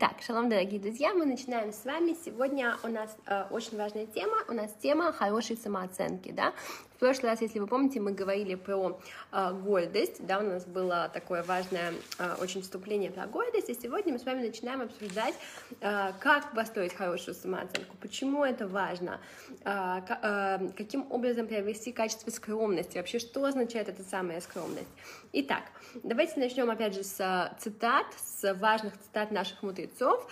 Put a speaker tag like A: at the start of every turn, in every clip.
A: Итак, шалом, дорогие друзья, мы начинаем с вами. Сегодня у нас э, очень важная тема, у нас тема хорошей самооценки, да. В прошлый раз, если вы помните, мы говорили про э, гордость, да, у нас было такое важное э, очень вступление про гордость, и сегодня мы с вами начинаем обсуждать, э, как построить хорошую самооценку, почему это важно, э, э, каким образом приобрести качество скромности, вообще, что означает эта самая скромность. Итак, давайте начнем опять же с цитат, с важных цитат наших мудрецов.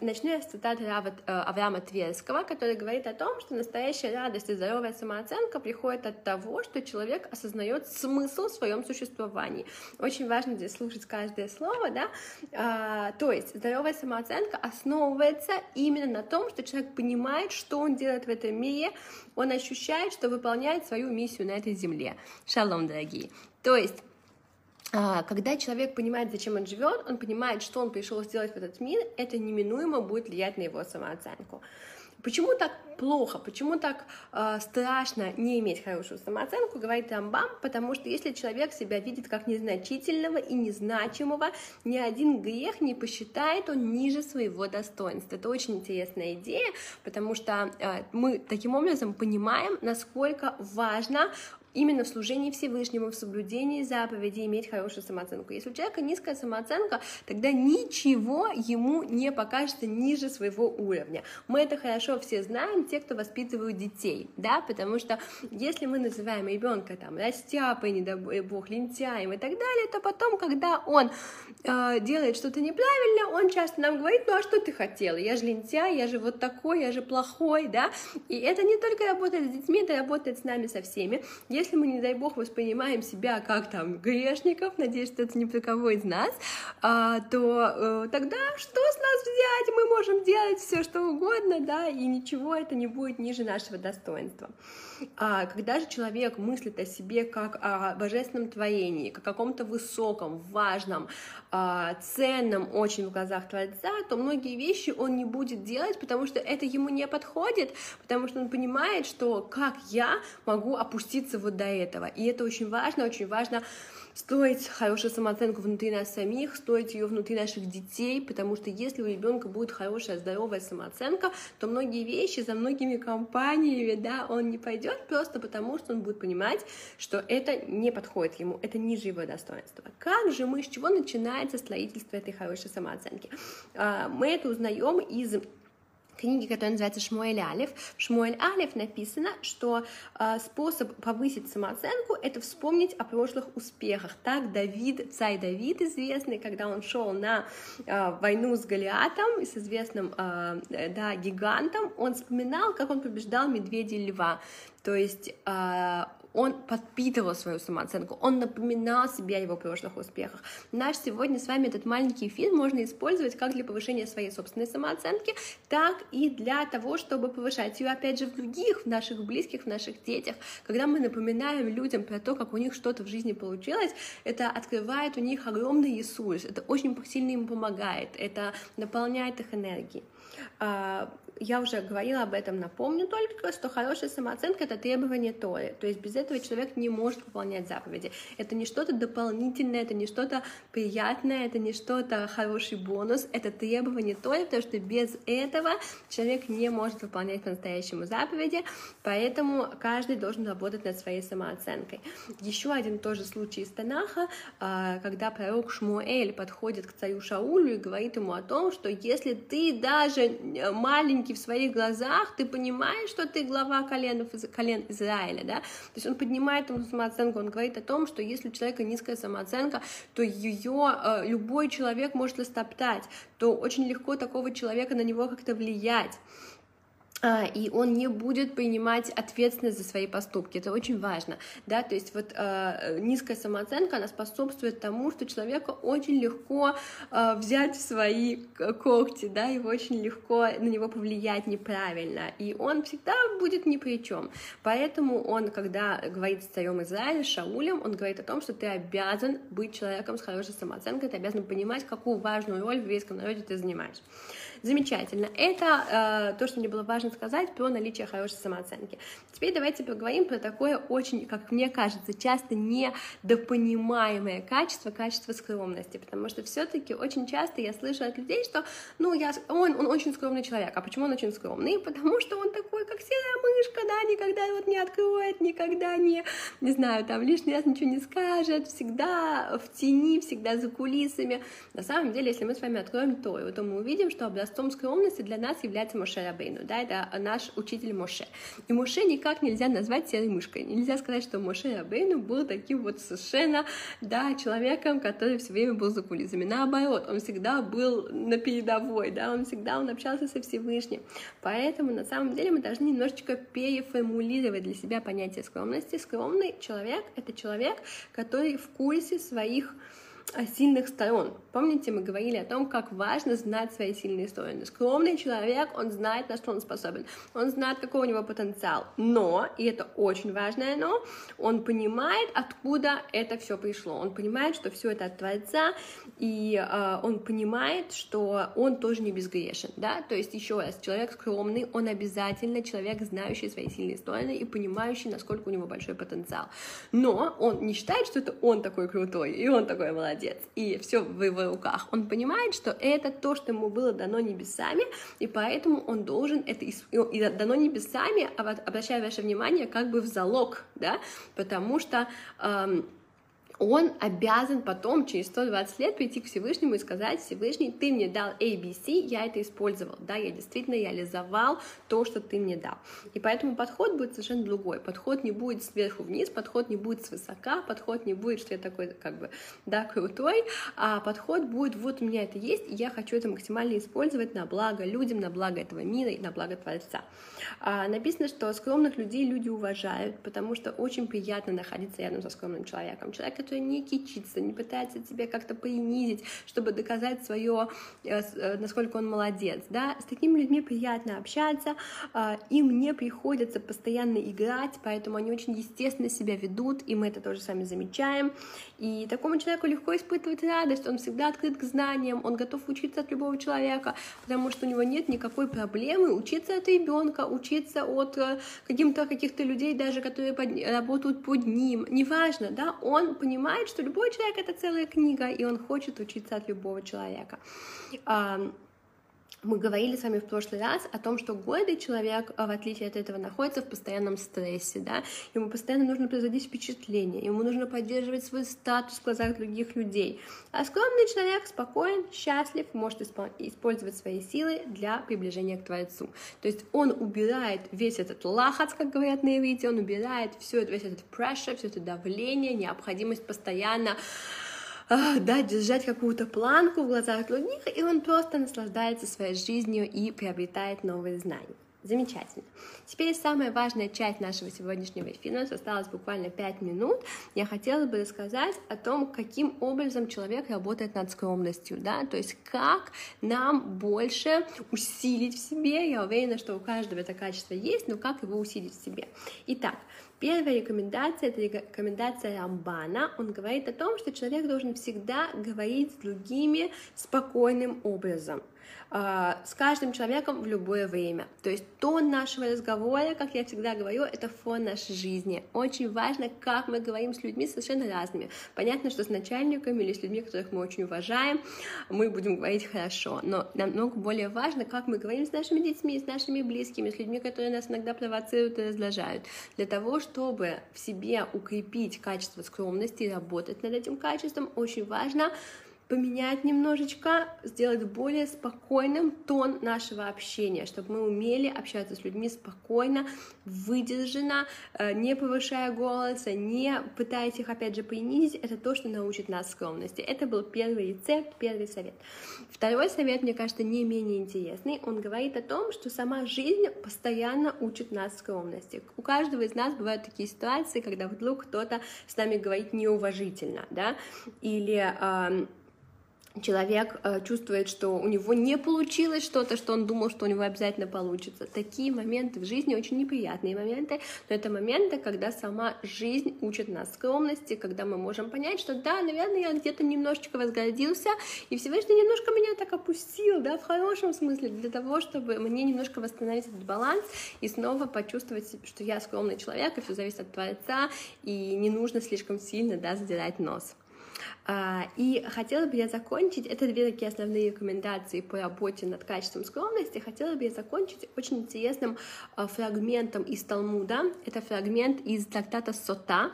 A: Начну я с цитаты Авраама Тверского, который говорит о том, что настоящая радость и здоровая самооценка приходят приходит от того, что человек осознает смысл в своем существовании. Очень важно здесь слушать каждое слово, да. А, то есть здоровая самооценка основывается именно на том, что человек понимает, что он делает в этом мире, он ощущает, что выполняет свою миссию на этой земле. Шалом, дорогие. То есть а, когда человек понимает, зачем он живет, он понимает, что он пришел сделать в этот мир, это неминуемо будет влиять на его самооценку. Почему так плохо, почему так э, страшно не иметь хорошую самооценку, говорит Рамбам, потому что если человек себя видит как незначительного и незначимого, ни один грех не посчитает он ниже своего достоинства. Это очень интересная идея, потому что э, мы таким образом понимаем, насколько важно именно в служении Всевышнему, в соблюдении заповедей иметь хорошую самооценку. Если у человека низкая самооценка, тогда ничего ему не покажется ниже своего уровня. Мы это хорошо все знаем, те, кто воспитывают детей, да, потому что если мы называем ребенка там растяпой, не дай бог, лентяем и так далее, то потом, когда он э, делает что-то неправильно, он часто нам говорит, ну а что ты хотела? Я же лентяй, я же вот такой, я же плохой, да, и это не только работает с детьми, это работает с нами со всеми. Мы, не дай бог, воспринимаем себя как там грешников, надеюсь, что это не про кого из нас, а, то э, тогда что с нас взять? Мы можем делать все, что угодно, да, и ничего это не будет ниже нашего достоинства. А, когда же человек мыслит о себе как о божественном творении, как о каком-то высоком, важном, а, ценном очень в глазах Творца, то многие вещи он не будет делать, потому что это ему не подходит, потому что он понимает, что как я могу опуститься вот до этого. И это очень важно, очень важно строить хорошую самооценку внутри нас самих, строить ее внутри наших детей, потому что если у ребенка будет хорошая, здоровая самооценка, то многие вещи за многими компаниями, да, он не пойдет просто потому, что он будет понимать, что это не подходит ему, это ниже его достоинства. Как же мы, с чего начинается строительство этой хорошей самооценки? А, мы это узнаем из книги, которая называется Шмуэль Алиф. В Шмуэль Алиф написано, что э, способ повысить самооценку — это вспомнить о прошлых успехах. Так Давид, царь Давид известный, когда он шел на э, войну с Голиатом, с известным э, да, гигантом, он вспоминал, как он побеждал медведя и льва. То есть э, он подпитывал свою самооценку, он напоминал себе о его прошлых успехах. Наш сегодня с вами этот маленький фильм можно использовать как для повышения своей собственной самооценки, так и для того, чтобы повышать ее, опять же, в других, в наших близких, в наших детях. Когда мы напоминаем людям про то, как у них что-то в жизни получилось, это открывает у них огромный ресурс, это очень сильно им помогает, это наполняет их энергией. Я уже говорила об этом, напомню только, что хорошая самооценка — это требование Торы, то есть без этого человек не может выполнять заповеди. Это не что-то дополнительное, это не что-то приятное, это не что-то хороший бонус, это требование Торы, потому что без этого человек не может выполнять по-настоящему заповеди, поэтому каждый должен работать над своей самооценкой. Еще один тоже случай из Танаха, а, когда пророк Шмуэль подходит к царю Шаулю и говорит ему о том, что если ты даже маленький в своих глазах, ты понимаешь, что ты глава коленов, колен Израиля, да, то есть он поднимает ему самооценку, он говорит о том, что если у человека низкая самооценка, то ее э, любой человек может растоптать, то очень легко такого человека на него как-то влиять. А, и он не будет принимать ответственность за свои поступки. Это очень важно, да, то есть вот э, низкая самооценка, она способствует тому, что человеку очень легко э, взять в свои когти, да, его очень легко на него повлиять неправильно, и он всегда будет ни при чем. Поэтому он, когда говорит с царем Израиля, Шаулем, он говорит о том, что ты обязан быть человеком с хорошей самооценкой, ты обязан понимать, какую важную роль в еврейском народе ты занимаешь. Замечательно. Это э, то, что мне было важно сказать про наличие хорошей самооценки. Теперь давайте поговорим про такое очень, как мне кажется, часто недопонимаемое качество, качество скромности, потому что все-таки очень часто я слышу от людей, что, ну, я, он, он очень скромный человек. А почему он очень скромный? Потому что он такой, как серая мышка, да, никогда вот не откроет, никогда не, не знаю, там лишний раз ничего не скажет, всегда в тени, всегда за кулисами. На самом деле, если мы с вами откроем Тору, то мы увидим, что образцом скромности для нас является Моше Рабейну, да, это наш учитель Моше. И Моше никак нельзя назвать серой мышкой. Нельзя сказать, что Моше Рабейну был таким вот совершенно, да, человеком, который все время был за кулисами. Наоборот, он всегда был на передовой, да, он всегда он общался со Всевышним. Поэтому, на самом деле, мы должны немножечко переформулировать для себя понятие скромности. Скромный человек — это человек, который в курсе своих сильных сторон. Помните, мы говорили о том, как важно знать свои сильные стороны. Скромный человек, он знает, на что он способен, он знает, какой у него потенциал. Но, и это очень важное но, он понимает, откуда это все пришло. Он понимает, что все это от Творца, и э, он понимает, что он тоже не безгрешен. Да? То есть, еще раз, человек скромный, он обязательно человек, знающий свои сильные стороны и понимающий, насколько у него большой потенциал. Но он не считает, что это он такой крутой, и он такой молодец молодец, и все в его руках. Он понимает, что это то, что ему было дано небесами, и поэтому он должен это и дано небесами, обращая ваше внимание, как бы в залог, да, потому что эм, он обязан потом, через 120 лет, прийти к Всевышнему и сказать, Всевышний, ты мне дал ABC, я это использовал, да, я действительно реализовал то, что ты мне дал. И поэтому подход будет совершенно другой. Подход не будет сверху вниз, подход не будет свысока, подход не будет, что я такой, как бы, да, крутой, а подход будет, вот у меня это есть, и я хочу это максимально использовать на благо людям, на благо этого мира и на благо Творца. А, написано, что скромных людей люди уважают, потому что очень приятно находиться рядом со скромным человеком. Человек, который не кичится, не пытается тебя как-то принизить, чтобы доказать свое, э, э, насколько он молодец, да, с такими людьми приятно общаться, а, им не приходится постоянно играть, поэтому они очень естественно себя ведут, и мы это тоже сами замечаем, и такому человеку легко испытывать радость, он всегда открыт к знаниям, он готов учиться от любого человека, потому что у него нет никакой проблемы учиться от ребенка, учиться от э, каких-то каких-то людей, даже которые под, работают под ним, неважно, да, он понимает, что любой человек это целая книга, и он хочет учиться от любого человека мы говорили с вами в прошлый раз о том, что гордый человек, а, в отличие от этого, находится в постоянном стрессе, да, ему постоянно нужно производить впечатление, ему нужно поддерживать свой статус в глазах других людей. А скромный человек спокоен, счастлив, может использовать свои силы для приближения к Творцу. То есть он убирает весь этот лахац, как говорят на иврите, он убирает все, весь этот pressure, все это давление, необходимость постоянно да, держать какую-то планку в глазах других, и он просто наслаждается своей жизнью и приобретает новые знания. Замечательно. Теперь самая важная часть нашего сегодняшнего эфира, у осталось буквально 5 минут. Я хотела бы рассказать о том, каким образом человек работает над скромностью, да, то есть как нам больше усилить в себе. Я уверена, что у каждого это качество есть, но как его усилить в себе. Итак, Первая рекомендация — это рекомендация Рамбана. Он говорит о том, что человек должен всегда говорить с другими спокойным образом. А, с каждым человеком в любое время. То есть тон нашего разговора, как я всегда говорю, это фон нашей жизни. Очень важно, как мы говорим с людьми совершенно разными. Понятно, что с начальниками или с людьми, которых мы очень уважаем, мы будем говорить хорошо, но намного более важно, как мы говорим с нашими детьми, с нашими близкими, с людьми, которые нас иногда провоцируют и раздражают. Для того, чтобы в себе укрепить качество скромности и работать над этим качеством, очень важно поменять немножечко, сделать более спокойным тон нашего общения, чтобы мы умели общаться с людьми спокойно, выдержанно, э, не повышая голоса, не пытаясь их опять же принизить. Это то, что научит нас скромности. Это был первый рецепт, первый совет. Второй совет, мне кажется, не менее интересный. Он говорит о том, что сама жизнь постоянно учит нас скромности. У каждого из нас бывают такие ситуации, когда вдруг кто-то с нами говорит неуважительно, да, или человек э, чувствует, что у него не получилось что-то, что он думал, что у него обязательно получится. Такие моменты в жизни очень неприятные моменты, но это моменты, когда сама жизнь учит нас скромности, когда мы можем понять, что да, наверное, я где-то немножечко возгордился, и Всевышний немножко меня так опустил, да, в хорошем смысле, для того, чтобы мне немножко восстановить этот баланс и снова почувствовать, что я скромный человек, и все зависит от Творца, и не нужно слишком сильно, да, задирать нос. А, и хотела бы я закончить, это две такие основные рекомендации по работе над качеством скромности, хотела бы я закончить очень интересным а, фрагментом из Талмуда, это фрагмент из трактата Сота,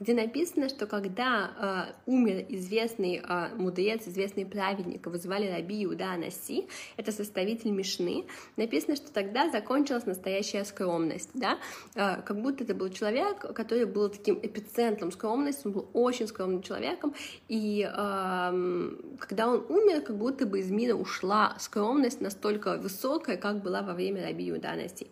A: где написано, что когда э, умер известный э, мудрец, известный праведник, его звали Раби Иуда Анаси, это составитель Мишны, написано, что тогда закончилась настоящая скромность, да, э, как будто это был человек, который был таким эпицентром скромности, он был очень скромным человеком, и э, когда он умер, как будто бы из мира ушла скромность настолько высокая, как была во время Раби Иуда Анаси.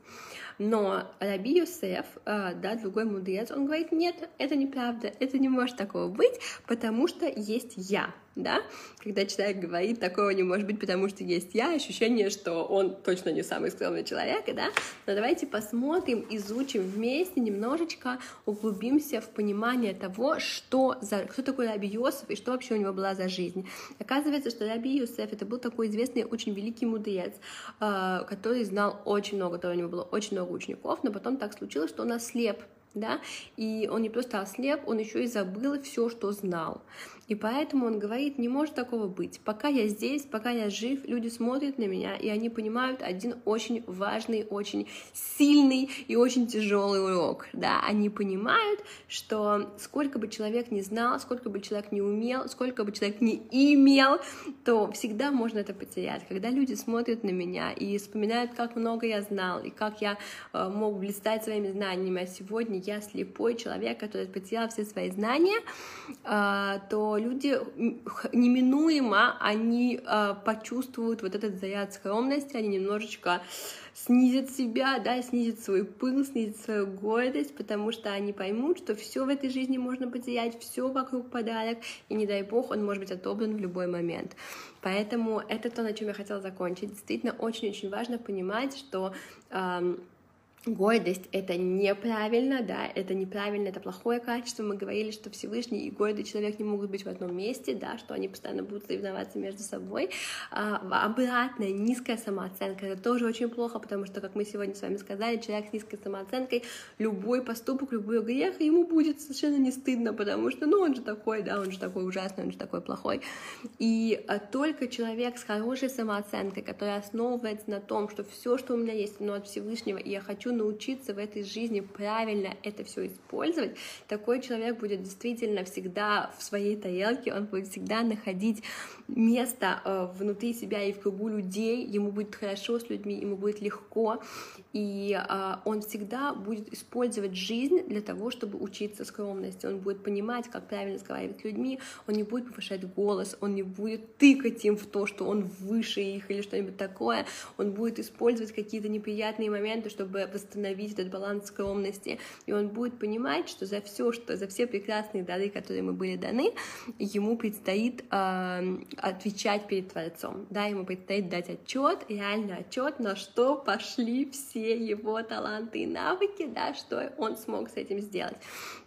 A: Но Раби Юсеф, э, да, другой мудрец, он говорит, нет, это неправда, это не может такого быть, потому что есть я да, когда человек говорит, такого не может быть, потому что есть я, ощущение, что он точно не самый скромный человек, да, но давайте посмотрим, изучим вместе немножечко, углубимся в понимание того, что за, кто такой Раби Йосеф и что вообще у него была за жизнь. Оказывается, что Раби Йосеф это был такой известный, очень великий мудрец, э, который знал очень много, то у него было очень много учеников, но потом так случилось, что он ослеп, да, и он не просто ослеп, он еще и забыл все, что знал. И поэтому он говорит, не может такого быть. Пока я здесь, пока я жив, люди смотрят на меня, и они понимают один очень важный, очень сильный и очень тяжелый урок. Да? Они понимают, что сколько бы человек не знал, сколько бы человек не умел, сколько бы человек не имел, то всегда можно это потерять. Когда люди смотрят на меня и вспоминают, как много я знал, и как я э, мог блистать своими знаниями, а сегодня я слепой человек, который потерял все свои знания, э, люди неминуемо, они э, почувствуют вот этот заряд скромности, они немножечко снизят себя, да, снизят свой пыл, снизят свою гордость, потому что они поймут, что все в этой жизни можно потерять, все вокруг подарок, и не дай бог, он может быть отобран в любой момент. Поэтому это то, на чем я хотела закончить. Действительно, очень-очень важно понимать, что э, Гордость — это неправильно, да, это неправильно, это плохое качество. Мы говорили, что Всевышний и гордый человек не могут быть в одном месте, да, что они постоянно будут соревноваться между собой. А, обратная, низкая самооценка — это тоже очень плохо, потому что, как мы сегодня с вами сказали, человек с низкой самооценкой, любой поступок, любой грех, ему будет совершенно не стыдно, потому что, ну, он же такой, да, он же такой ужасный, он же такой плохой. И а, только человек с хорошей самооценкой, который основывается на том, что все, что у меня есть, оно от Всевышнего, и я хочу научиться в этой жизни правильно это все использовать, такой человек будет действительно всегда в своей тарелке, он будет всегда находить место э, внутри себя и в кругу людей, ему будет хорошо с людьми, ему будет легко, и э, он всегда будет использовать жизнь для того, чтобы учиться скромности, он будет понимать, как правильно разговаривать с людьми, он не будет повышать голос, он не будет тыкать им в то, что он выше их или что-нибудь такое, он будет использовать какие-то неприятные моменты, чтобы восстановить этот баланс скромности, и он будет понимать, что за все, что за все прекрасные дары, которые мы были даны, ему предстоит э, отвечать перед Творцом, да, ему предстоит дать отчет, реальный отчет, на что пошли все его таланты и навыки, да, что он смог с этим сделать.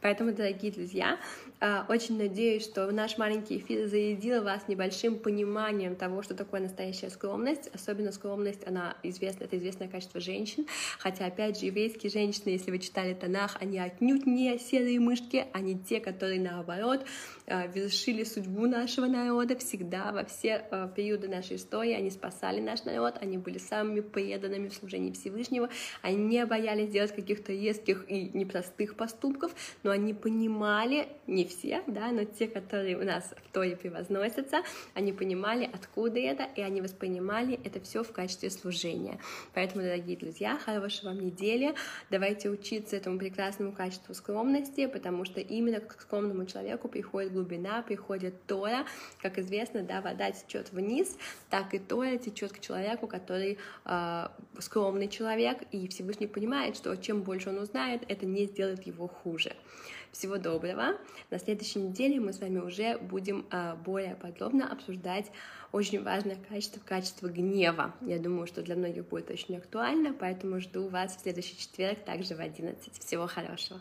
A: Поэтому, дорогие друзья, а, очень надеюсь, что наш маленький эфир зарядил вас небольшим пониманием того, что такое настоящая скромность. Особенно скромность, она известна, это известное качество женщин. Хотя, опять же, еврейские женщины, если вы читали Танах, они отнюдь не серые мышки, они те, которые, наоборот, а, вершили судьбу нашего народа всегда, во все а, периоды нашей истории. Они спасали наш народ, они были самыми преданными в служении Всевышнего, они не боялись делать каких-то резких и непростых поступков, но они понимали, не все, да, но те, которые у нас в Торе превозносятся, они понимали, откуда это, и они воспринимали это все в качестве служения. Поэтому, дорогие друзья, хорошего вам неделе. Давайте учиться этому прекрасному качеству скромности, потому что именно к скромному человеку приходит глубина, приходит Тора. Как известно, да, вода течет вниз, так и Тора течет к человеку, который э, скромный человек, и Всевышний понимает, что чем больше он узнает, это не сделает его хуже. Всего доброго. На следующей неделе мы с вами уже будем э, более подробно обсуждать очень важное качество, качество гнева. Я думаю, что для многих будет очень актуально, поэтому жду вас в следующий четверг также в 11. Всего хорошего.